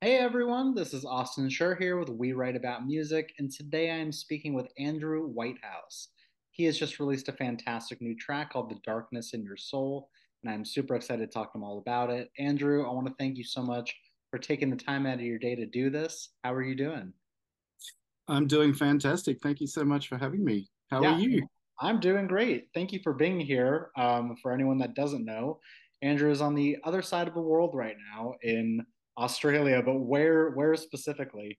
Hey everyone, this is Austin Schur here with We Write About Music, and today I am speaking with Andrew Whitehouse. He has just released a fantastic new track called The Darkness in Your Soul, and I'm super excited to talk to him all about it. Andrew, I want to thank you so much for taking the time out of your day to do this. How are you doing? I'm doing fantastic. Thank you so much for having me. How are you? I'm doing great. Thank you for being here. Um, for anyone that doesn't know, Andrew is on the other side of the world right now in Australia, but where where specifically?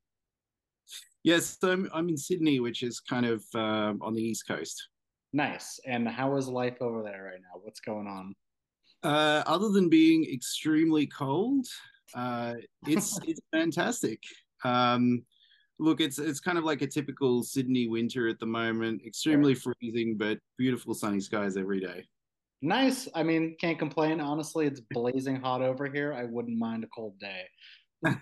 Yes, so I'm, I'm in Sydney, which is kind of um, on the East Coast. Nice. And how is life over there right now? What's going on? Uh, other than being extremely cold, uh, it's it's fantastic. Um, look, it's it's kind of like a typical Sydney winter at the moment. Sure. Extremely freezing, but beautiful sunny skies every day. Nice. I mean, can't complain. Honestly, it's blazing hot over here. I wouldn't mind a cold day.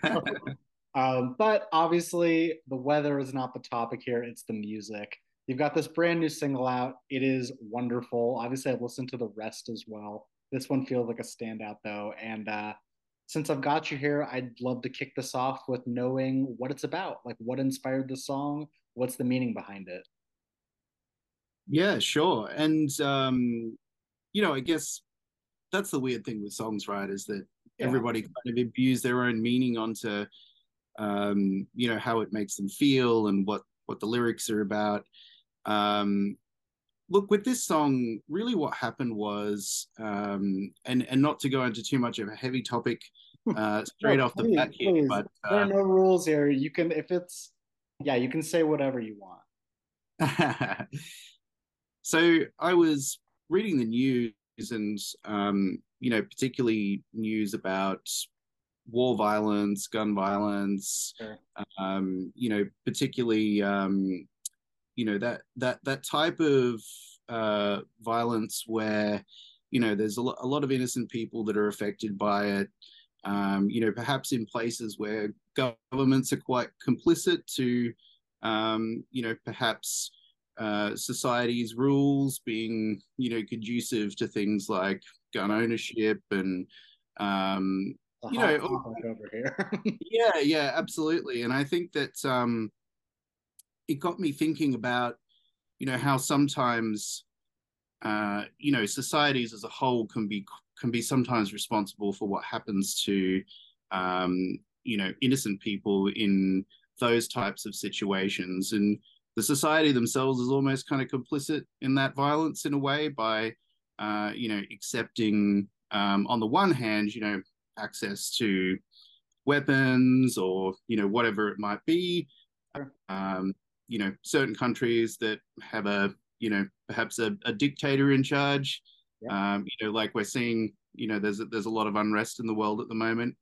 Um, but obviously, the weather is not the topic here. It's the music. You've got this brand new single out. It is wonderful. Obviously, I've listened to the rest as well. This one feels like a standout, though. And uh, since I've got you here, I'd love to kick this off with knowing what it's about. Like, what inspired the song? What's the meaning behind it? Yeah, sure. And um, you know, I guess that's the weird thing with songs, right? Is that Yeah. everybody kind of imbues their own meaning onto um, you know, how it makes them feel and what what the lyrics are about. Um, look, with this song, really what happened was, um, and and not to go into too much of a heavy topic uh, straight No, off the bat here, please. but There are uh, no rules here. You can, if it's, yeah, you can say whatever you want. so I was reading the news and um, you know, particularly news about war violence, gun violence, Sure. um, you know, particularly um, you know that that that type of uh, violence where you know there's a, lo- a lot of innocent people that are affected by it. Um, you know, perhaps in places where governments are quite complicit to, um, you know, perhaps uh, society's rules being, you know, conducive to things like gun ownership and, um, you know, topic over here. yeah, yeah, absolutely. And I think that um, it got me thinking about, you know, how sometimes, uh, you know, societies as a whole can be can be sometimes responsible for what happens to, um, you know, innocent people in those types of situations, and the society themselves is almost kind of complicit in that violence in a way by, uh, you know, accepting um, on the one hand, you know, access to weapons or you know whatever it might be um, you know certain countries that have a you know perhaps a, a dictator in charge Yeah. um, you know like we're seeing you know there's a, there's a lot of unrest in the world at the moment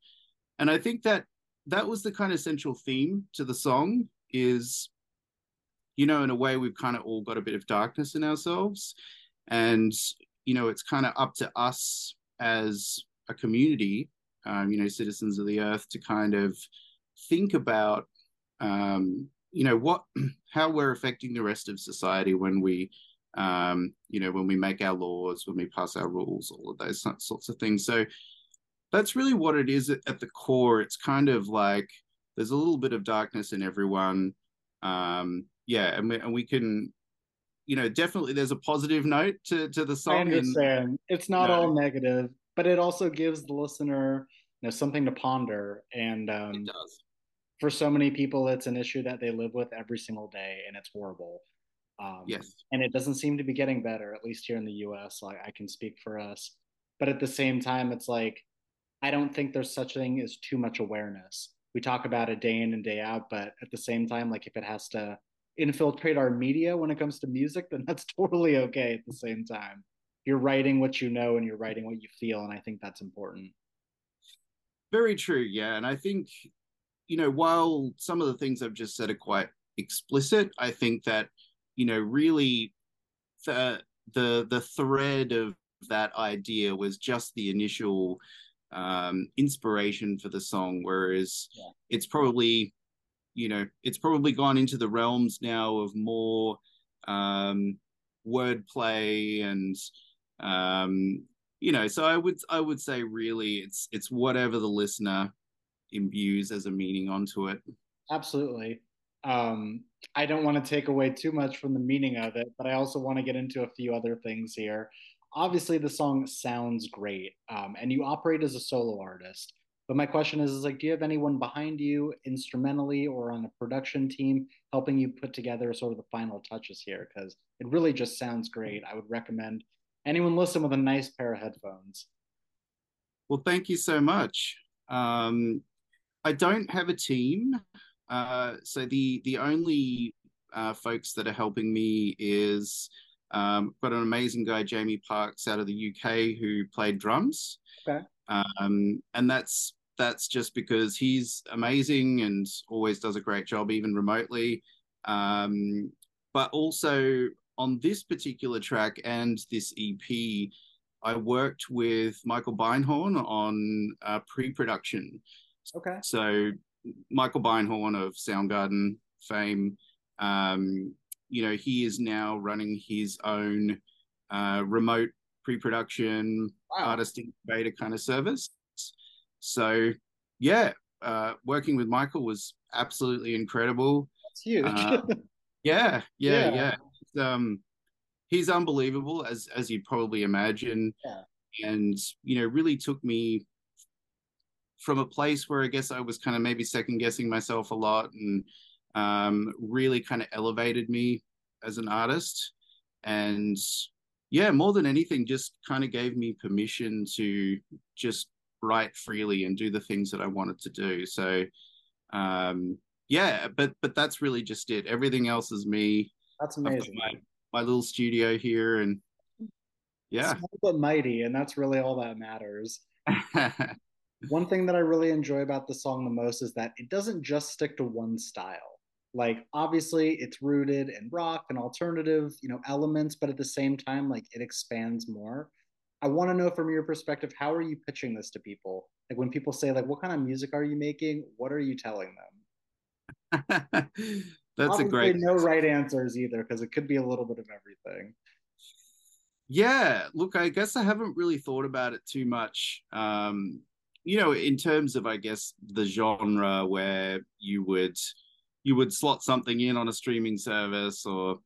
and i think that that was the kind of central theme to the song is you know in a way we've kind of all got a bit of darkness in ourselves. And you know it's kind of up to us as a community um, you know citizens of the earth to kind of think about um, you know what how we're affecting the rest of society when we um, you know when we make our laws when we pass our rules all of those sorts of things. So that's really what it is at the core. It's kind of like there's a little bit of darkness in everyone um, yeah and we, and we can you know definitely there's a positive note to to the I song and understand. It's you not know all negative, but it also gives the listener, you know, something to ponder. And it um, does for so many people, it's an issue that they live with every single day, and it's horrible. Um, yes and it doesn't seem to be getting better, at least here in the U.S. Like I can speak for us, but at the same time, it's like I don't think there's such a thing as too much awareness. We talk about it day in and day out, but at the same time, like if it has to infiltrate our media when it comes to music, then that's totally okay at the same time. You're writing what you know and you're writing what you feel, and I think that's important. very true yeah and i think you know while some of the things i've just said are quite explicit i think that you know really the the the thread of that idea was just the initial um, inspiration for the song, whereas Yeah. it's probably you know it's probably gone into the realms now of more um, wordplay and um, you know so I would I would say really it's it's whatever the listener imbues as a meaning onto it. Absolutely. Um, I don't want to take away too much from the meaning of it, but I also want to get into a few other things here. Obviously, the song sounds great, um, and you operate as a solo artist. But my question is, is like, do you have anyone behind you instrumentally or on a production team helping you put together sort of the final touches here? Because it really just sounds great. I would recommend anyone listen with a nice pair of headphones. Well, thank you so much. Um, I don't have a team, uh, so the the only uh, folks that are helping me is um, got an amazing guy, Jamie Parks, out of the UK, who played drums. Okay. Um, and that's that's just because he's amazing and always does a great job, even remotely. Um, but also on this particular track and this EP, I worked with Michael Beinhorn on uh, pre-production. Okay. So Michael Beinhorn of Soundgarden fame, um, you know, he is now running his own uh, remote pre-production wow. artist incubator kind of service. So yeah, uh, working with Michael was absolutely incredible. That's huge. Uh, yeah, yeah, yeah. yeah. Um, he's unbelievable, as as you probably imagine, yeah. and you know, really took me from a place where I guess I was kind of maybe second guessing myself a lot, and um, really kind of elevated me as an artist, and yeah, more than anything, just kind of gave me permission to just write freely and do the things that I wanted to do. So um yeah, but but that's really just it. Everything else is me. That's amazing. My, my, little studio here and yeah. Small but mighty, and that's really all that matters. one thing that I really enjoy about the song the most is that it doesn't just stick to one style. Like obviously it's rooted in rock and alternative, you know, elements, but at the same time, like it expands more. I want to know from your perspective, how are you pitching this to people? Like when people say, like, what kind of music are you making? What are you telling them? That's Obviously, a great. No right answers either, because it could be a little bit of everything. Yeah, look, I guess I haven't really thought about it too much. Um, you know, in terms of, I guess, the genre where you would you would slot something in on a streaming service or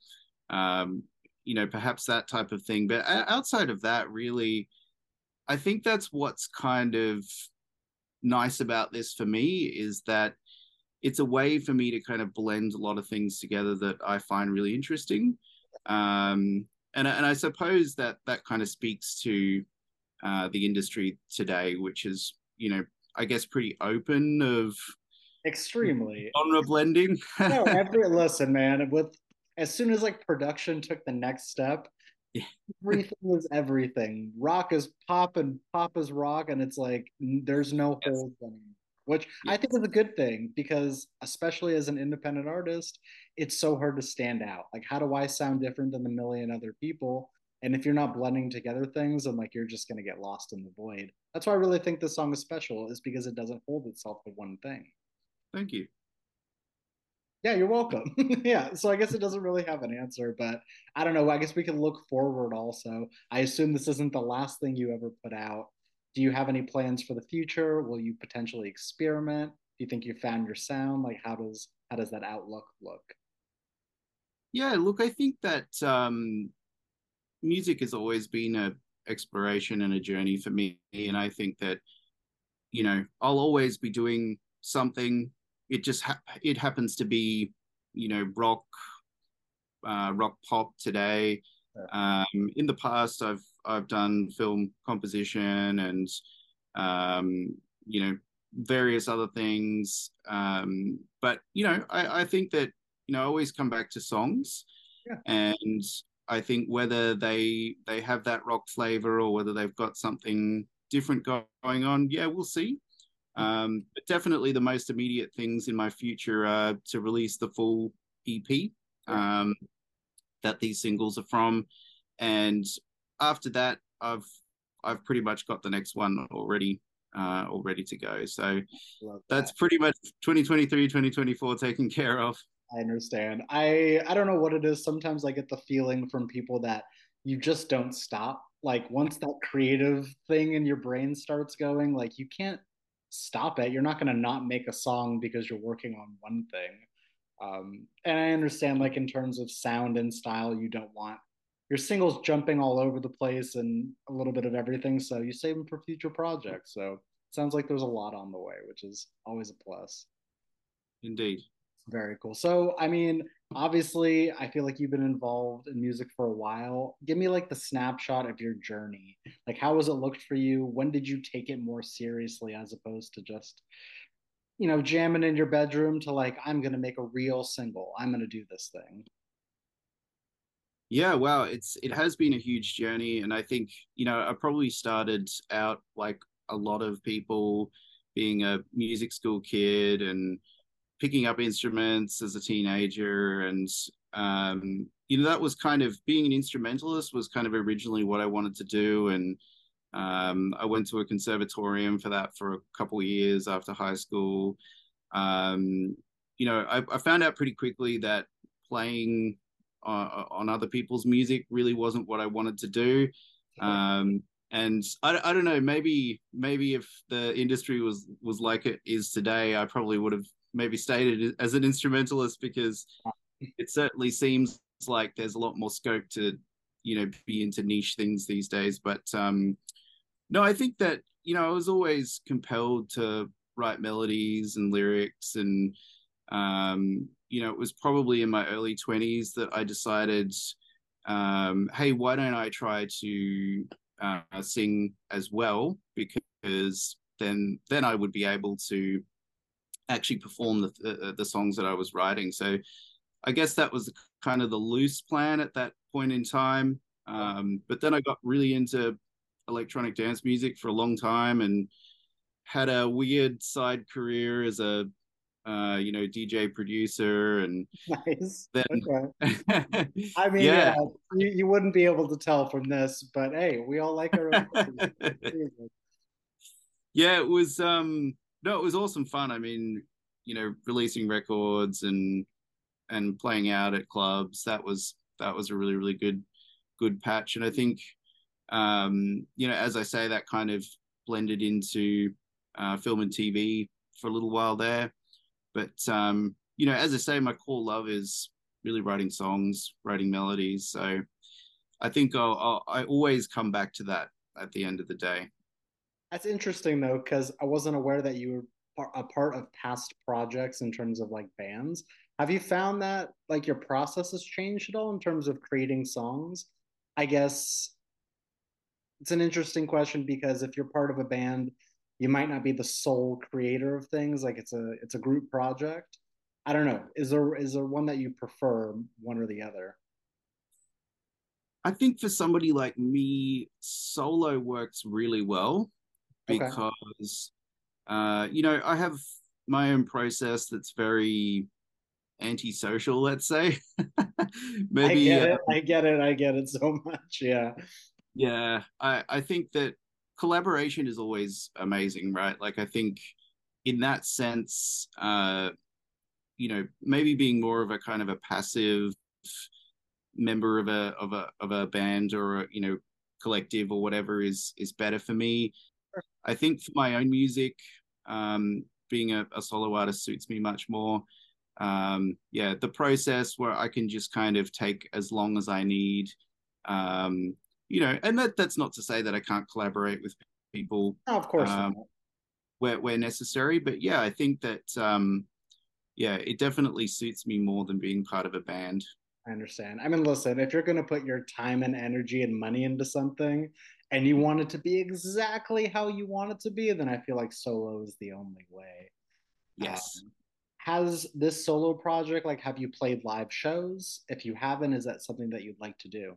um, you know perhaps that type of thing. But outside of that really i think that's what's kind of nice about this for me is that it's a way for me to kind of blend a lot of things together that i find really interesting. Um, and, and i suppose that that kind of speaks to uh, the industry today which is you know i guess pretty open of extremely. Genre blending. No every listen man with as soon as like production took the next step, yeah. everything was everything. Rock is pop and pop is rock, and it's like there's no yes. holes anymore. Which yes. I think is a good thing because, especially as an independent artist, it's so hard to stand out. Like, how do I sound different than the million other people? And if you're not blending together things, then like you're just gonna get lost in the void. That's why I really think this song is special, is because it doesn't hold itself to one thing. Thank you. Yeah, you're welcome. yeah, so I guess it doesn't really have an answer, but I don't know. I guess we can look forward also. I assume this isn't the last thing you ever put out. Do you have any plans for the future? Will you potentially experiment? Do you think you found your sound? Like how does how does that outlook look? Yeah, look, I think that um music has always been a exploration and a journey for me and I think that you know, I'll always be doing something it just ha- it happens to be you know rock uh, rock pop today. Um, in the past i've i've done film composition and um, you know various other things. Um, but you know I, I think that you know i always come back to songs. Yeah. and i think whether they they have that rock flavor or whether they've got something different going on yeah we'll see um, but definitely the most immediate things in my future are to release the full EP um, that these singles are from, and after that, I've I've pretty much got the next one already uh, all ready to go. So that. that's pretty much 2023, 2024 taken care of. I understand. I I don't know what it is. Sometimes I get the feeling from people that you just don't stop. Like once that creative thing in your brain starts going, like you can't stop it. You're not going to not make a song because you're working on one thing. Um, and I understand, like in terms of sound and style, you don't want your singles jumping all over the place and a little bit of everything. So you save them for future projects. So it sounds like there's a lot on the way, which is always a plus. Indeed. Very cool. So, I mean, obviously, I feel like you've been involved in music for a while. Give me like the snapshot of your journey. Like, how was it looked for you? When did you take it more seriously as opposed to just, you know, jamming in your bedroom to like, I'm going to make a real single, I'm going to do this thing? Yeah, wow, it's it has been a huge journey, and I think you know I probably started out like a lot of people, being a music school kid and picking up instruments as a teenager and um, you know that was kind of being an instrumentalist was kind of originally what i wanted to do. And um, i went to a conservatorium for that for a couple of years after high school. Um, you know I, I, found out pretty quickly that playing uh, on other people's music really wasn't what i wanted to do. Um, and I, I don't know maybe maybe if the industry was was like it is today i probably would have maybe stated as an instrumentalist because it certainly seems like there's a lot more scope to you know be into niche things these days. But um no i think that you know i was always compelled to write melodies and lyrics and um you know it was probably in my early 20s that i decided um hey why don't i try to uh, sing as well? Because then then i would be able to actually perform the, the, the songs that I was writing. So I guess that was kind of the loose plan at that point in time. Um, but then I got really into electronic dance music for a long time and had a weird side career as a uh, you know DJ producer and nice. Then... Okay. I mean, yeah, yeah you, you, wouldn't be able to tell from this, but hey, we all like our own. yeah, it was um no, it was awesome fun. I mean, you know, releasing records and and playing out at clubs. That was that was a really really good good patch. And I think, um, you know, as I say, that kind of blended into uh, film and TV for a little while there. But um, you know, as I say, my core love is really writing songs, writing melodies. So I think I'll, I'll I always come back to that at the end of the day. That's interesting though, because I wasn't aware that you were a part of past projects in terms of like bands. Have you found that like your process has changed at all in terms of creating songs? I guess it's an interesting question because if you're part of a band, you might not be the sole creator of things. Like it's a it's a group project. I don't know. Is there is there one that you prefer, one or the other? I think for somebody like me, solo works really well because okay. uh, you know I have my own process that's very antisocial. Let's say. Maybe I get, uh, it, I get it. I get it so much. Yeah. Yeah, I I think that collaboration is always amazing, right? Like I think in that sense, uh, you know, maybe being more of a kind of a passive member of a of a of a band or a, you know collective or whatever is is better for me I think for my own music, um, being a, a, solo artist suits me much more. Um, yeah, the process where I can just kind of take as long as I need. Um, you know, and that that's not to say that I can't collaborate with people. Oh, of course. Um, where where necessary, but yeah, I think that um, yeah, it definitely suits me more than being part of a band. I understand. I mean, listen, if you're going to put your time and energy and money into something, and you want it to be exactly how you want it to be, then I feel like solo is the only way. Yes. Um, has this solo project like have you played live shows? If you haven't, is that something that you'd like to do?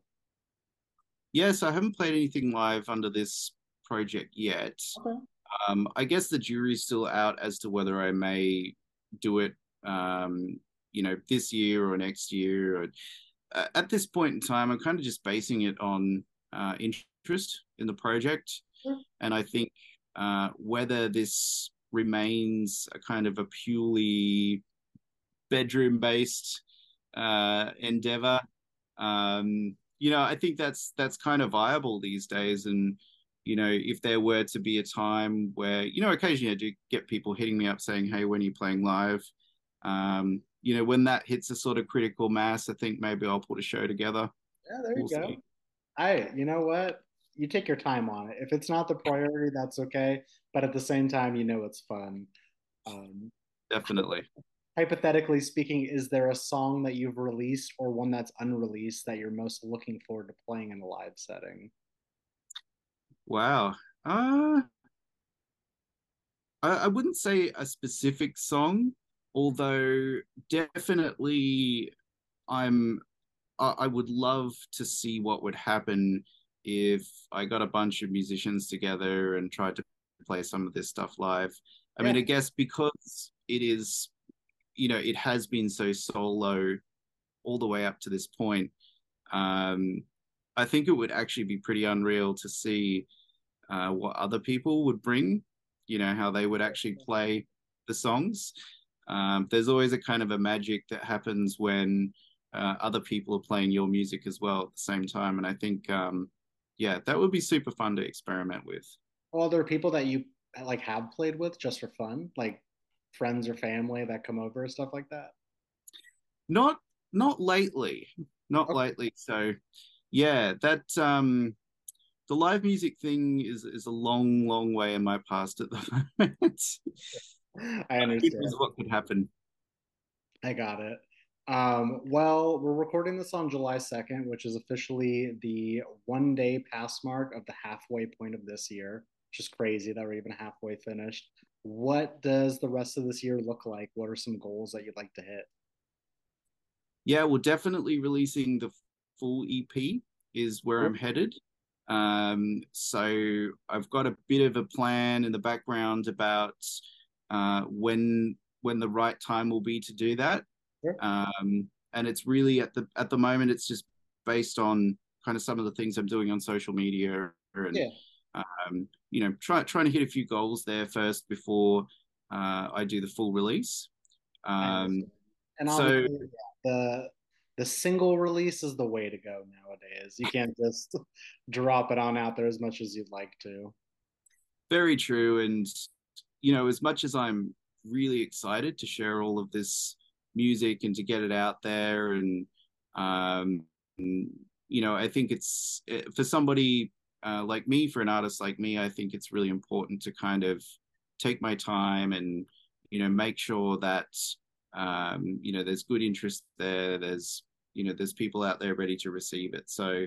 Yes, I haven't played anything live under this project yet. Okay. Um, I guess the jury's still out as to whether I may do it, um, you know, this year or next year. Or, uh, at this point in time, I'm kind of just basing it on uh, interest in the project. And I think uh, whether this remains a kind of a purely bedroom based uh, endeavor, um, you know, I think that's that's kind of viable these days. And you know, if there were to be a time where, you know, occasionally I do get people hitting me up saying, hey, when are you playing live? Um, you know, when that hits a sort of critical mass, I think maybe I'll put a show together. Yeah, there you we'll go. See. I, you know what? You take your time on it. If it's not the priority, that's okay. But at the same time, you know it's fun. Um, Definitely. Hypothetically speaking, is there a song that you've released or one that's unreleased that you're most looking forward to playing in a live setting? Wow. Uh, I, I wouldn't say a specific song, although definitely I'm I, I would love to see what would happen if I got a bunch of musicians together and tried to play some of this stuff live. I yeah. mean, I guess because it is, you know, it has been so solo all the way up to this point. Um, I think it would actually be pretty unreal to see uh, what other people would bring, you know, how they would actually play the songs. Um, there's always a kind of a magic that happens when uh, other people are playing your music as well at the same time. And I think, um, yeah, that would be super fun to experiment with. Well, there are people that you like have played with just for fun, like friends or family that come over and stuff like that. Not, not lately, not okay. lately. So, yeah, that um, the live music thing is is a long, long way in my past at the moment. I understand. what could happen. I got it. Um, well, we're recording this on July 2nd, which is officially the one day pass mark of the halfway point of this year, which is crazy that we're even halfway finished. What does the rest of this year look like? What are some goals that you'd like to hit? Yeah, well, definitely releasing the full EP is where I'm headed. Um, so I've got a bit of a plan in the background about uh, when when the right time will be to do that. Sure. Um, and it's really at the at the moment it's just based on kind of some of the things I'm doing on social media and yeah. um, you know try, trying to hit a few goals there first before uh, I do the full release. Um, and so the the single release is the way to go nowadays. You can't just drop it on out there as much as you'd like to. Very true, and you know, as much as I'm really excited to share all of this music and to get it out there. And um you know i think it's eh, for somebody uh, like me for an artist like me i think it's really important to kind of take my time and you know make sure that um you know there's good interest there there's you know there's people out there ready to receive it. So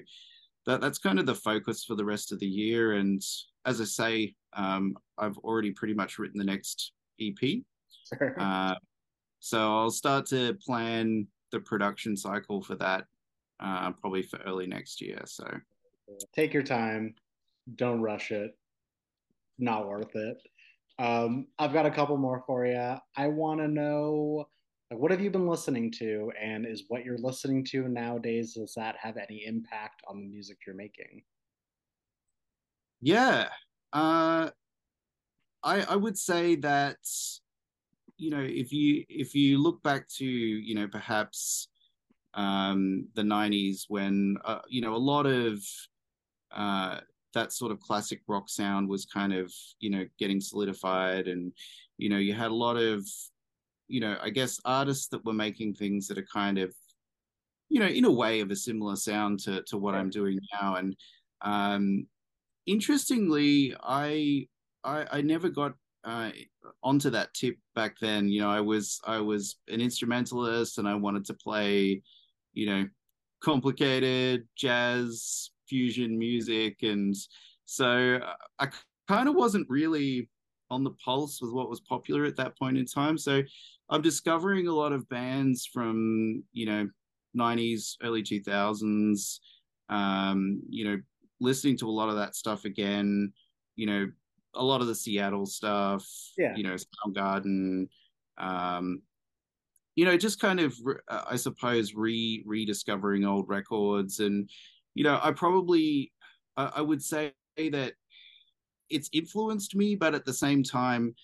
that that's kind of the focus for the rest of the year. And as i say um i've already pretty much written the next ep uh, so I'll start to plan the production cycle for that uh, probably for early next year. So take your time, don't rush it. Not worth it. Um, I've got a couple more for you. I want to know like, what have you been listening to, and is what you're listening to nowadays does that have any impact on the music you're making? Yeah, uh, I I would say that you know, if you if you look back to you know perhaps um, the '90s when uh, you know a lot of uh, that sort of classic rock sound was kind of you know getting solidified, and you know you had a lot of you know I guess artists that were making things that are kind of you know in a way of a similar sound to to what I'm doing now, and um, interestingly, I I, I never got uh, onto that tip back then. You know, I was I was an instrumentalist and I wanted to play, you know, complicated jazz fusion music, and so I kind of wasn't really on the pulse with what was popular at that point in time. So I'm discovering a lot of bands from you know 90s, early 2000s. Um, you know, listening to a lot of that stuff again. You know, a lot of the Seattle stuff, yeah. you know, Soundgarden, um, you know, just kind of, uh, I suppose, re rediscovering old records, and you know, I probably, I, I would say that it's influenced me, but at the same time,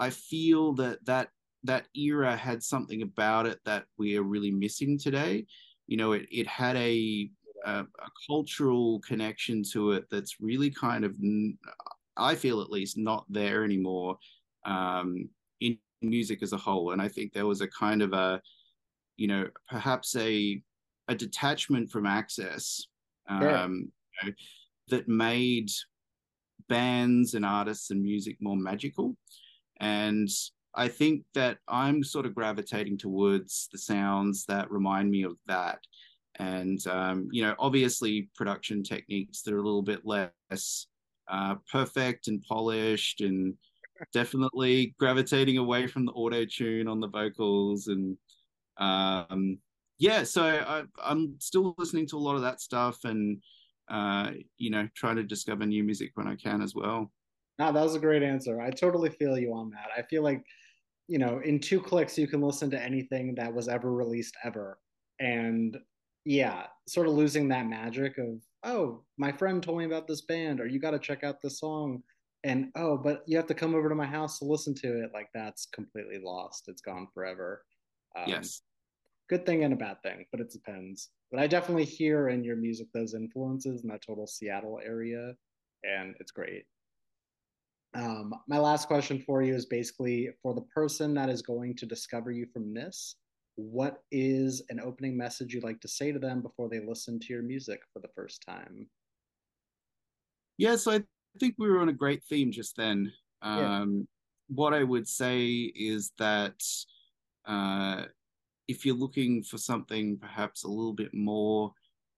I feel that that that era had something about it that we are really missing today. You know, it it had a a, a, cultural connection to it that's really kind of, I feel at least, not there anymore um, in music as a whole. And I think there was a kind of a, you know, perhaps a a detachment from access um, sure. you know, that made bands and artists and music more magical. And I think that I'm sort of gravitating towards the sounds that remind me of that. And, um, you know, obviously production techniques that are a little bit less uh, perfect and polished and definitely gravitating away from the auto tune on the vocals and um, yeah so I, i'm still listening to a lot of that stuff and uh, you know trying to discover new music when i can as well no, that was a great answer. I totally feel you on that. I feel like, you know, in two clicks, you can listen to anything that was ever released ever. And yeah, sort of losing that magic of, oh, my friend told me about this band, or you got to check out this song. And oh, but you have to come over to my house to listen to it. Like that's completely lost. It's gone forever. Um, yes. Good thing and a bad thing, but it depends. But I definitely hear in your music those influences in that total Seattle area, and it's great. Um, my last question for you is basically for the person that is going to discover you from this, what is an opening message you'd like to say to them before they listen to your music for the first time? Yeah, so I think we were on a great theme just then. Um, yeah. What I would say is that uh, if you're looking for something perhaps a little bit more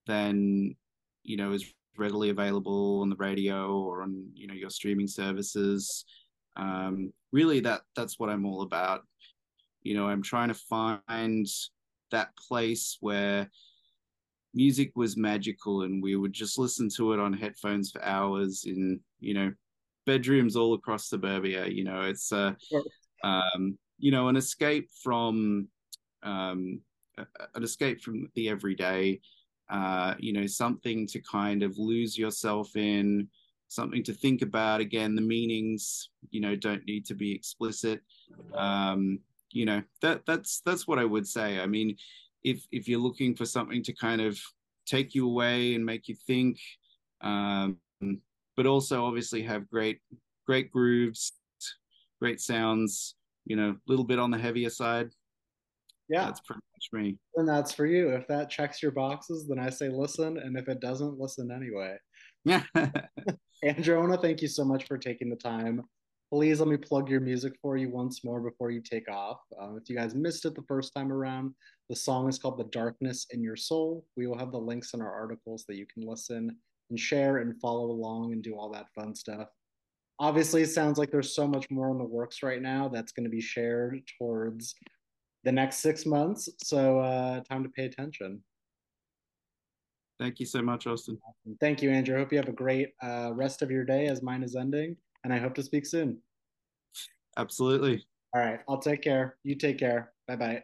than you know is readily available on the radio or on you know your streaming services um, really that that's what i'm all about you know i'm trying to find that place where music was magical and we would just listen to it on headphones for hours in you know bedrooms all across suburbia you know it's uh, um, you know an escape from um, an escape from the everyday uh, you know, something to kind of lose yourself in, something to think about. Again, the meanings, you know, don't need to be explicit. Um, you know, that that's that's what I would say. I mean, if if you're looking for something to kind of take you away and make you think, um, but also obviously have great great grooves, great sounds. You know, a little bit on the heavier side. Yeah, that's pretty much me. And that's for you. If that checks your boxes, then I say listen, and if it doesn't, listen anyway. Yeah. Androna, thank you so much for taking the time. Please let me plug your music for you once more before you take off. Um, if you guys missed it the first time around, the song is called The Darkness in Your Soul. We will have the links in our articles that you can listen and share and follow along and do all that fun stuff. Obviously, it sounds like there's so much more in the works right now that's going to be shared towards the next six months. So uh, time to pay attention. Thank you so much, Austin. Thank you, Andrew. Hope you have a great uh, rest of your day as mine is ending, and I hope to speak soon. Absolutely. All right. I'll take care. You take care. Bye bye.